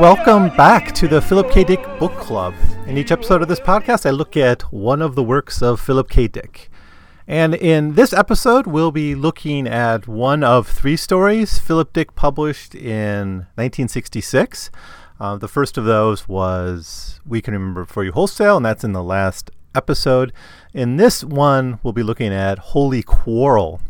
Welcome back to the Philip K. Dick Book Club. In each episode of this podcast, I look at one of the works of Philip K. Dick. And in this episode, we'll be looking at one of three stories Philip Dick published in 1966. Uh, the first of those was We Can Remember For You Wholesale, and that's in the last episode. In this one, we'll be looking at Holy Quarrel.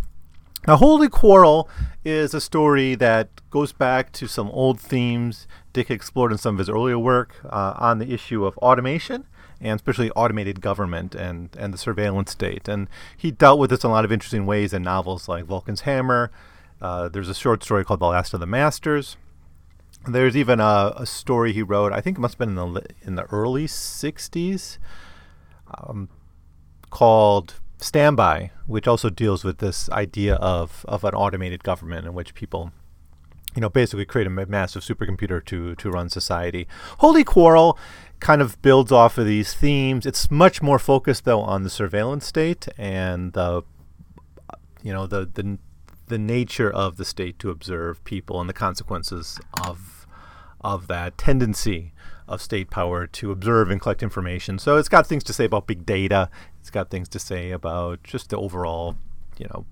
Now, Holy Quarrel is a story that goes back to some old themes Dick explored in some of his earlier work uh, on the issue of automation and especially automated government and, and the surveillance state. And he dealt with this in a lot of interesting ways in novels like Vulcan's Hammer. Uh, there's a short story called The Last of the Masters. There's even a, a story he wrote, I think it must have been in the, in the early 60s, um, called Standby, which also deals with this idea of, of an automated government in which people, you know, basically create a massive supercomputer to, to run society. Holy Quarrel kind of builds off of these themes. It's much more focused, though, on the surveillance state and the, you know, the, the, the nature of the state to observe people and the consequences of, of that tendency of state power to observe and collect information. So it's got things to say about big data. It's got things to say about just the overall, you know,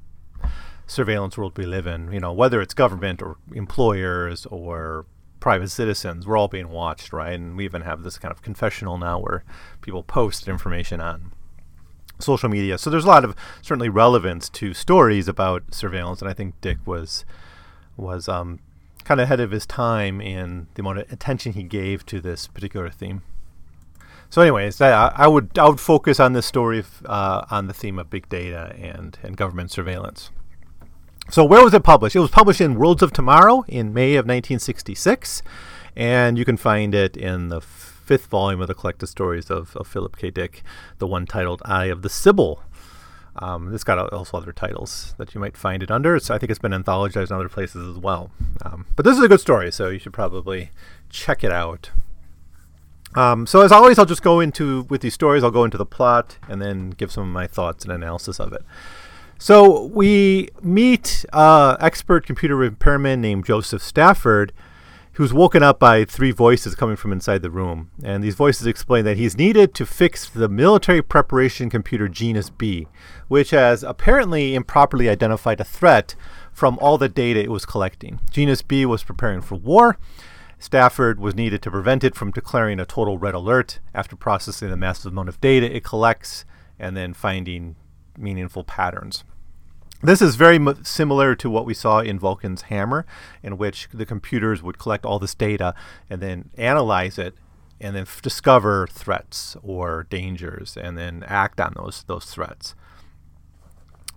surveillance world we live in. You know, whether it's government or employers or private citizens, we're all being watched, right? And we even have this kind of confessional now where people post information on social media. So there's a lot of certainly relevance to stories about surveillance, and I think Dick was was um, kind of ahead of his time in the amount of attention he gave to this particular theme. So, anyways, I, I would I would focus on this story uh, on the theme of big data and and government surveillance. So, where was it published? It was published in Worlds of Tomorrow in May of 1966, and you can find it in the fifth volume of the collected stories of, of Philip K. Dick, the one titled "Eye of the Sibyl." Um, it's got also other titles that you might find it under. It's, I think it's been anthologized in other places as well. Um, but this is a good story, so you should probably check it out. Um, so as always, I'll just go into with these stories. I'll go into the plot and then give some of my thoughts and analysis of it. So we meet uh, expert computer repairman named Joseph Stafford, who's woken up by three voices coming from inside the room. And these voices explain that he's needed to fix the military preparation computer Genus B, which has apparently improperly identified a threat from all the data it was collecting. Genus B was preparing for war. Stafford was needed to prevent it from declaring a total red alert after processing the massive amount of data it collects and then finding meaningful patterns. This is very similar to what we saw in Vulcan's Hammer, in which the computers would collect all this data and then analyze it and then discover threats or dangers and then act on those those threats.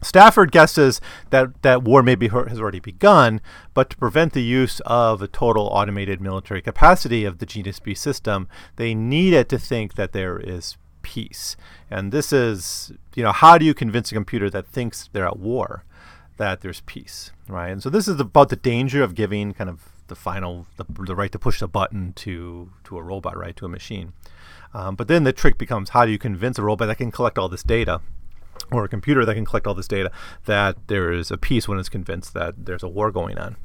Stafford guesses that, that war maybe has already begun, but to prevent the use of a total automated military capacity of the Genus B system, they need it to think that there is peace. And this is, you know, how do you convince a computer that thinks they're at war that there's peace, right? And so this is about the danger of giving kind of the final, the, the right to push the button to to a robot, right, to a machine. Um, but then the trick becomes how do you convince a robot that can collect all this data or a computer that can collect all this data that there is a peace when it's convinced that there's a war going on.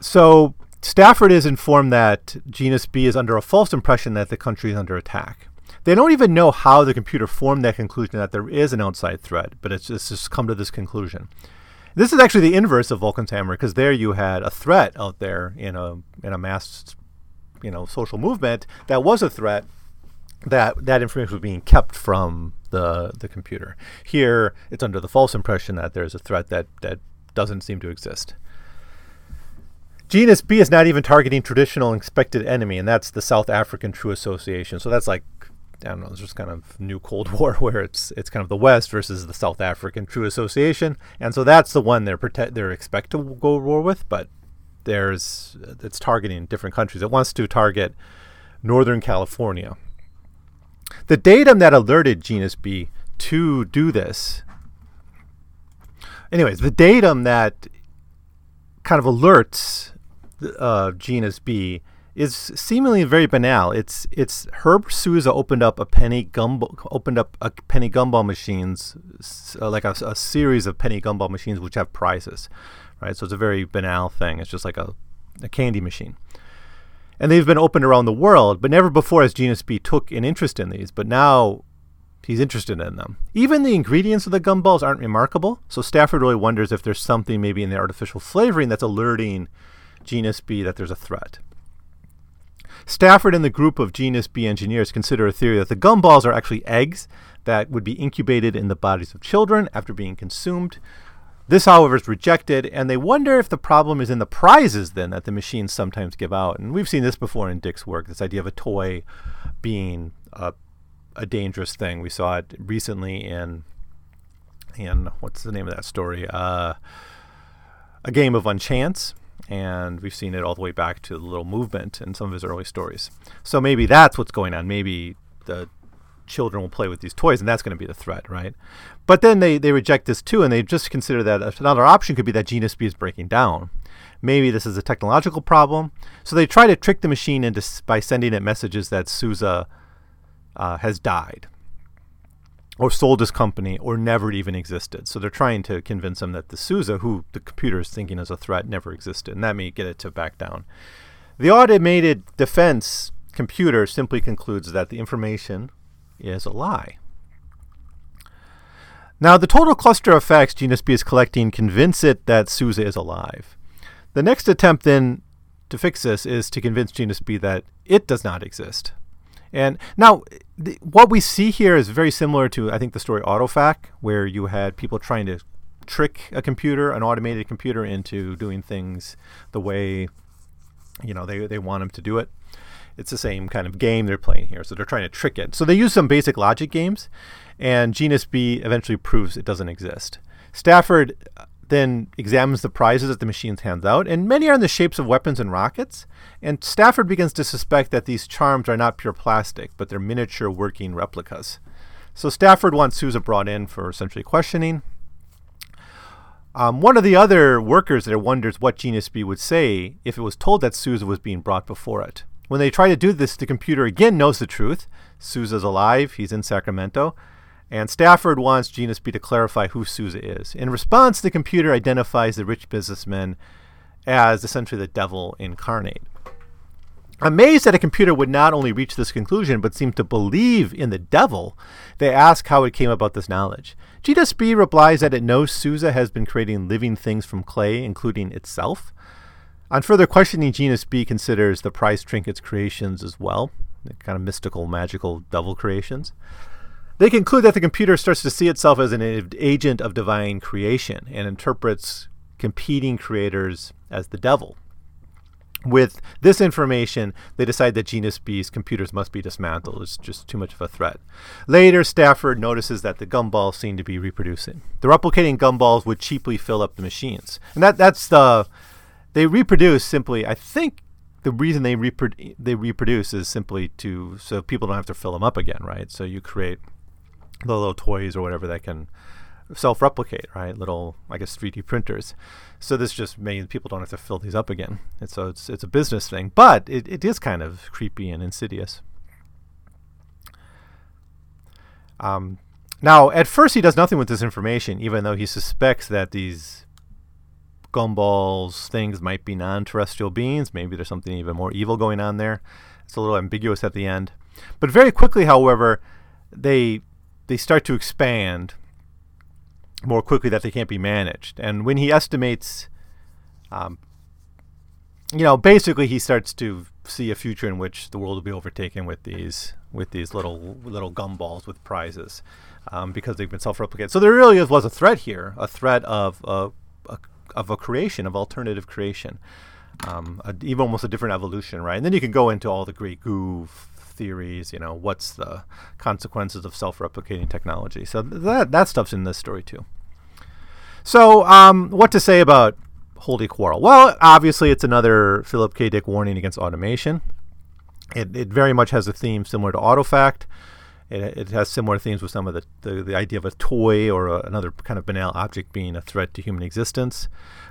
So Stafford is informed that Genus B is under a false impression that the country is under attack. They don't even know how the computer formed that conclusion that there is an outside threat, but it's just, it's just come to this conclusion. This is actually the inverse of Vulcan's hammer because there you had a threat out there in a in a mass, you know, social movement that was a threat. That that information was being kept from the the computer. Here, it's under the false impression that there's a threat that that doesn't seem to exist. Genus B is not even targeting traditional expected enemy, and that's the South African True Association. So that's like I don't know, it's just kind of new Cold War where it's it's kind of the West versus the South African True Association, and so that's the one they're protect they're expect to go to war with, but there's it's targeting different countries. It wants to target Northern California. The datum that alerted Genus B to do this, anyways, the datum that kind of alerts uh, Genus B is seemingly very banal. It's it's Herb Souza opened up a penny gumball opened up a penny gumball machines uh, like a, a, series of penny gumball machines which have prizes, right? So it's a very banal thing. It's just like a, a candy machine, and they've been opened around the world, but never before has Genus B took an interest in these. But now he's interested in them. Even the ingredients of the gumballs aren't remarkable, so Stafford really wonders if there's something maybe in the artificial flavoring that's alerting Genus B that there's a threat. Stafford and the group of Genus B engineers consider a theory that the gumballs are actually eggs that would be incubated in the bodies of children after being consumed. This, however, is rejected, and they wonder if the problem is in the prizes then that the machines sometimes give out. And we've seen this before in Dick's work this idea of a toy being a, a dangerous thing. We saw it recently in, in what's the name of that story? Uh, a Game of Unchance and we've seen it all the way back to the little movement in some of his early stories. So maybe that's what's going on. Maybe the children will play with these toys, and that's going to be the threat, right? But then they, they reject this too, and they just consider that another option could be that Genus B is breaking down. Maybe this is a technological problem. So they try to trick the machine into by sending it messages that Souza uh, has died or sold his company or never even existed. So they're trying to convince him that the Souza, who the computer is thinking is a threat, never existed. And that may get it to back down. The automated defense computer simply concludes that the information is a lie. Now, the total cluster of facts Genus B is collecting convince it that Souza is alive. The next attempt, then, to fix this is to convince Genus B that it does not exist. And now, what we see here is very similar to, I think, the story Autofac, where you had people trying to trick a computer, an automated computer, into doing things the way, you know, they, they want them to do it. It's the same kind of game they're playing here. So they're trying to trick it. So they use some basic logic games, and Genus B eventually proves it doesn't exist. Stafford then examines the prizes that the machines hands out, and many are in the shapes of weapons and rockets. And Stafford begins to suspect that these charms are not pure plastic, but they're miniature working replicas. So Stafford wants Souza brought in for essentially questioning. Um, one of the other workers there wonders what Genus B would say if it was told that Souza was being brought before it. When they try to do this, the computer again knows the truth. Souza's alive, he's in Sacramento, and Stafford wants Genus B to clarify who Souza is. In response, the computer identifies the rich businessman as essentially the devil incarnate. Amazed that a computer would not only reach this conclusion, but seem to believe in the devil, they ask how it came about this knowledge. Genus B replies that it knows Souza has been creating living things from clay, including itself. On further questioning, Genus B considers the prize trinkets creations as well, kind of mystical, magical devil creations. They conclude that the computer starts to see itself as an agent of divine creation and interprets competing creators as the devil. With this information, they decide that Genus B's computers must be dismantled. It's just too much of a threat. Later, Stafford notices that the gumballs seem to be reproducing. The replicating gumballs would cheaply fill up the machines. And that, that's the. They reproduce simply, I think the reason they, reprodu- they reproduce is simply to so people don't have to fill them up again, right? So you create the little toys or whatever that can self-replicate, right? Little, I guess, 3D printers. So this just means people don't have to fill these up again. And so it's it's a business thing, but it, it is kind of creepy and insidious. Um, now, at first, he does nothing with this information, even though he suspects that these gumballs things might be non-terrestrial beings. Maybe there's something even more evil going on there. It's a little ambiguous at the end, but very quickly, however, they they start to expand more quickly that they can't be managed. And when he estimates, um, you know, basically he starts to see a future in which the world will be overtaken with these with these little little gumballs with prizes um, because they've been self-replicated. So there really is, was a threat here, a threat of a, a of a creation of alternative creation, um, a, even almost a different evolution, right? And then you can go into all the grey goo theories. You know, what's the consequences of self-replicating technology? So that that stuff's in this story too. So, um, what to say about holy quarrel? Well, obviously, it's another Philip K. Dick warning against automation. It, it very much has a theme similar to Autofac. It, it has similar themes with some of the, the, the idea of a toy or a, another kind of banal object being a threat to human existence.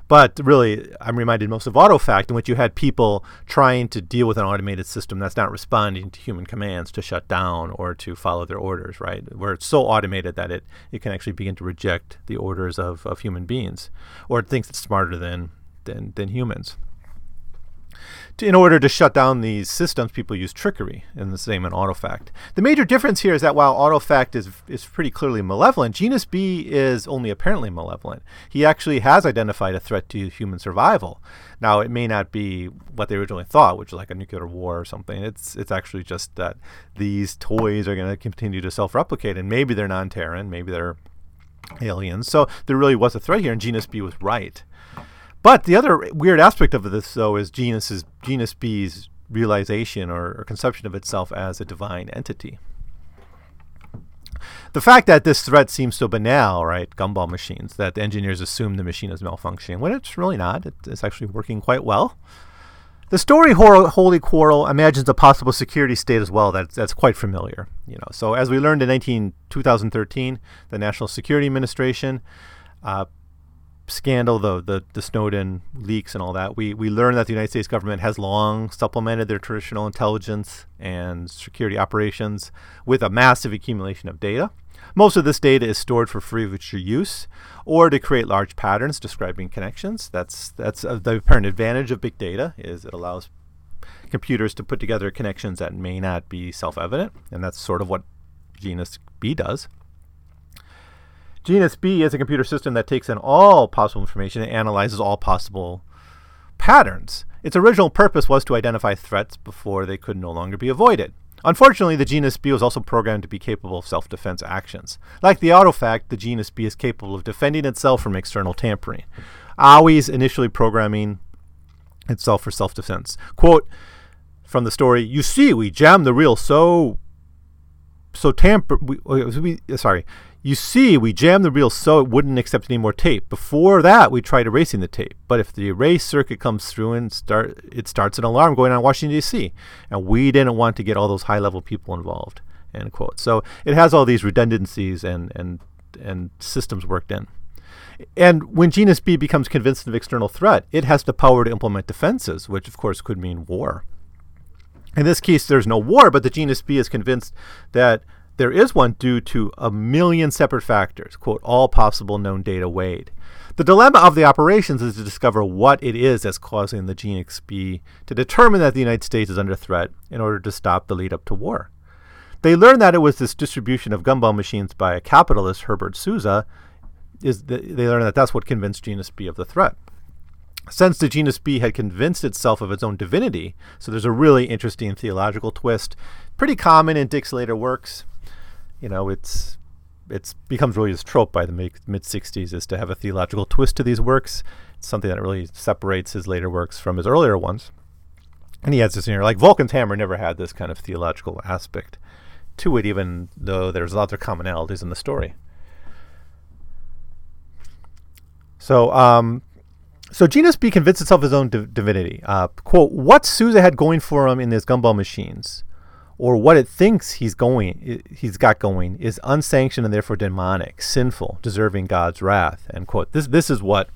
But really, I'm reminded most of Autofac, in which you had people trying to deal with an automated system that's not responding to human commands to shut down or to follow their orders, right? Where it's so automated that it, it can actually begin to reject the orders of, of human beings or it thinks it's smarter than, than, than humans in order to shut down these systems, people use trickery, and the same in Autofac. The major difference here is that while Autofac is is pretty clearly malevolent, Genus B is only apparently malevolent. He actually has identified a threat to human survival. Now, it may not be what they originally thought, which is like a nuclear war or something. It's it's actually just that these toys are going to continue to self-replicate, and maybe they're non-Terran, maybe they're aliens. So there really was a threat here, and Genus B was right. But the other weird aspect of this, though, is genus's genus B's realization or, or conception of itself as a divine entity. The fact that this threat seems so banal, right, gumball machines, that the engineers assume the machine is malfunctioning, when it's really not. It's actually working quite well. The story Holy Quarrel imagines a possible security state as well that's, that's quite familiar. You know, so as we learned in 19, 2013, the National Security Administration uh, scandal, the, the, the Snowden leaks and all that, we, we learned that the United States government has long supplemented their traditional intelligence and security operations with a massive accumulation of data. Most of this data is stored for free future use or to create large patterns describing connections. That's, that's uh, the apparent advantage of big data is it allows computers to put together connections that may not be self-evident, and that's sort of what Genus B does. Genus B is a computer system that takes in all possible information and analyzes all possible patterns. Its original purpose was to identify threats before they could no longer be avoided. Unfortunately, the genus B was also programmed to be capable of self defense actions. Like the Autofac, the genus B is capable of defending itself from external tampering, always initially programming itself for self defense. Quote from the story You see, we jammed the reel so. So tamper. We, oh, we, sorry. You see, we jammed the reel so it wouldn't accept any more tape. Before that, we tried erasing the tape. But if the erase circuit comes through and start, it starts an alarm going on in Washington D.C. And we didn't want to get all those high-level people involved. End quote. So it has all these redundancies and and and systems worked in. And when Genus B becomes convinced of external threat, it has the power to implement defenses, which of course could mean war. In this case, there's no war, but the Genus B is convinced that there is one due to a million separate factors, quote, all possible known data weighed. The dilemma of the operations is to discover what it is that's causing the Genus B to determine that the United States is under threat in order to stop the lead up to war. They learned that it was this distribution of gumball machines by a capitalist, Herbert Souza, is the, they learned that that's what convinced Genus B of the threat. Since the Genus B had convinced itself of its own divinity, so there's a really interesting theological twist, pretty common in Dick's later works you know, it's it's becomes really this trope by the mid 60s is to have a theological twist to these works. It's something that really separates his later works from his earlier ones. And he has this in here, like Vulcan's Hammer never had this kind of theological aspect to it, even though there's other commonalities in the story. So, um, so Genus B convinced itself of his own div- divinity. Uh, quote, what Souza had going for him in his gumball machines or what it thinks he's going he's got going is unsanctioned and therefore demonic, sinful, deserving God's wrath. End quote. This this is what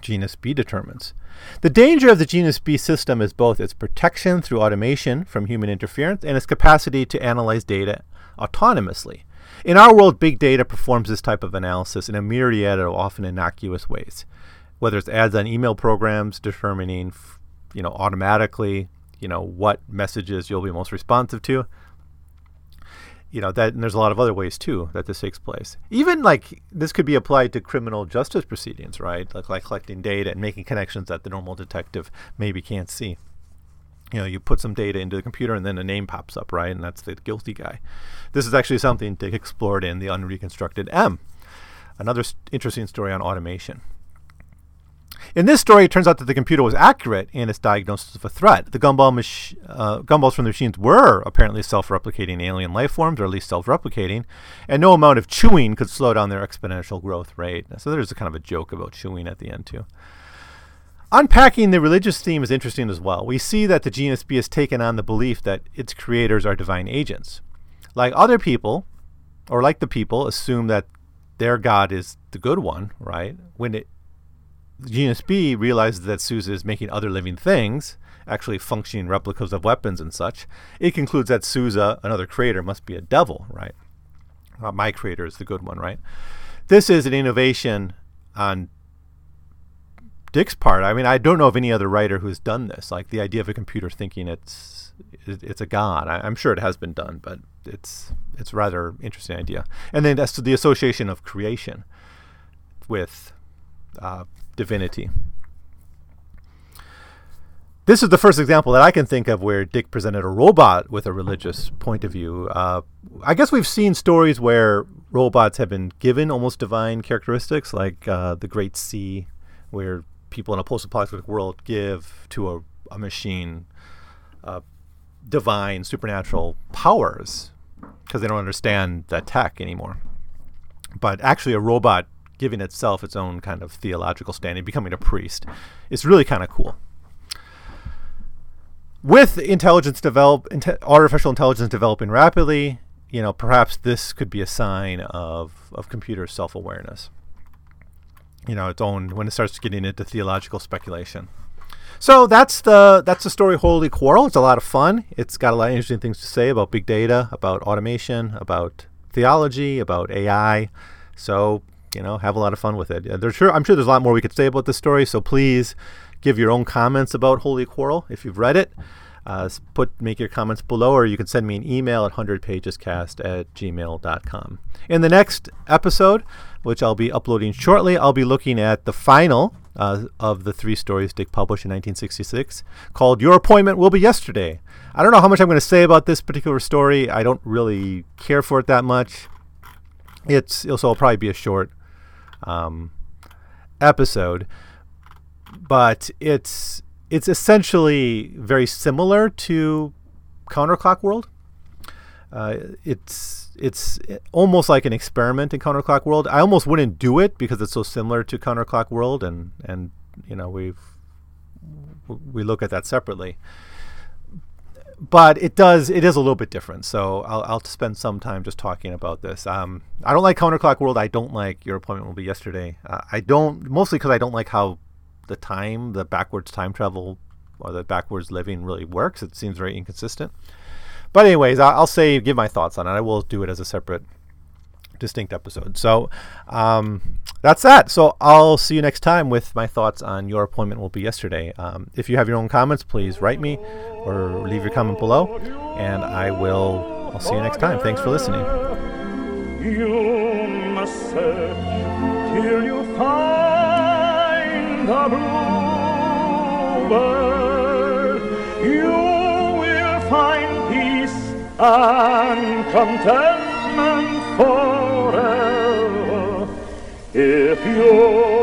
genus B determines. The danger of the genus B system is both its protection through automation from human interference and its capacity to analyze data autonomously. In our world, big data performs this type of analysis in a myriad of often innocuous ways, whether it's ads on email programs determining, you know, automatically you know what messages you'll be most responsive to. You know that and there's a lot of other ways too that this takes place. Even like this could be applied to criminal justice proceedings right? Like like collecting data and making connections that the normal detective maybe can't see. You know you put some data into the computer and then a name pops up right? And that's the guilty guy. This is actually something Dick explored in the unreconstructed m another st- interesting story on automation in this story, it turns out that the computer was accurate in its diagnosis of a threat. The gumball mach- uh, gumballs from the machines were apparently self-replicating alien life forms, or at least self-replicating, and no amount of chewing could slow down their exponential growth rate. So there's a kind of a joke about chewing at the end too. unpacking the religious theme is interesting as well. We see that the genus B has taken on the belief that its creators are divine agents. Like other people, or like the people, assume that their God is the good one, right? When it, genus B realizes that Souza is making other living things, actually functioning replicas of weapons and such, it concludes that Souza, another creator, must be a devil, right? Uh, my creator is the good one, right? This is an innovation on Dick's part. I mean, I don't know of any other writer who's done this. Like the idea of a computer thinking it's it's a god. I, am sure it has been done, but it's it's a rather interesting idea. And then as to the association of creation with uh, divinity. This is the first example that I can think of where Dick presented a robot with a religious point of view. Uh, I guess we've seen stories where robots have been given almost divine characteristics, like uh, the Great C, where people in a post-apocalyptic world give to a, a machine uh, divine, supernatural powers because they don't understand the tech anymore. But actually, a robot giving itself its own kind of theological standing, becoming a priest, is really kind of cool. With intelligence develop, artificial intelligence developing rapidly, you know, perhaps this could be a sign of of computer self awareness you know its own when it starts getting into theological speculation. So that's the that's the story Holy Quarrel. It's a lot of fun. It's got a lot of interesting things to say about big data, about automation, about theology, about AI. So you know, have a lot of fun with it. There's sure I'm sure there's a lot more we could say about this story. So please give your own comments about Holy Quarrel if you've read it. Uh, put make your comments below, or you can send me an email at 100pagescast at gmail.com. In the next episode, which I'll be uploading shortly. I'll be looking at the final uh, of the three stories Dick published in 1966 called Your Appointment Will Be Yesterday. I don't know how much I'm going to say about this particular story. I don't really care for it that much. It's also it'll probably be a short um, episode, but it's it's essentially very similar to Counterclock World. Uh, it's it's almost like an experiment in Counterclock World. I almost wouldn't do it because it's so similar to Counterclock World, and and you know we've we look at that separately. But it does it is a little bit different. So I'll I'll spend some time just talking about this. Um, I don't like Counterclock World. I don't like Your Appointment Will Be Yesterday. Uh, I don't mostly because I don't like how the time the backwards time travel or the backwards living really works. It seems very inconsistent. But anyways, I'll say give my thoughts on it. I will do it as a separate, distinct episode. So um, that's that. So I'll see you next time with my thoughts on your appointment will be yesterday. Um, if you have your own comments, please write me or leave your comment below, and I will. I'll see you next time. Thanks for listening. You must search till you find the bluebird. You will find and contentment forever if you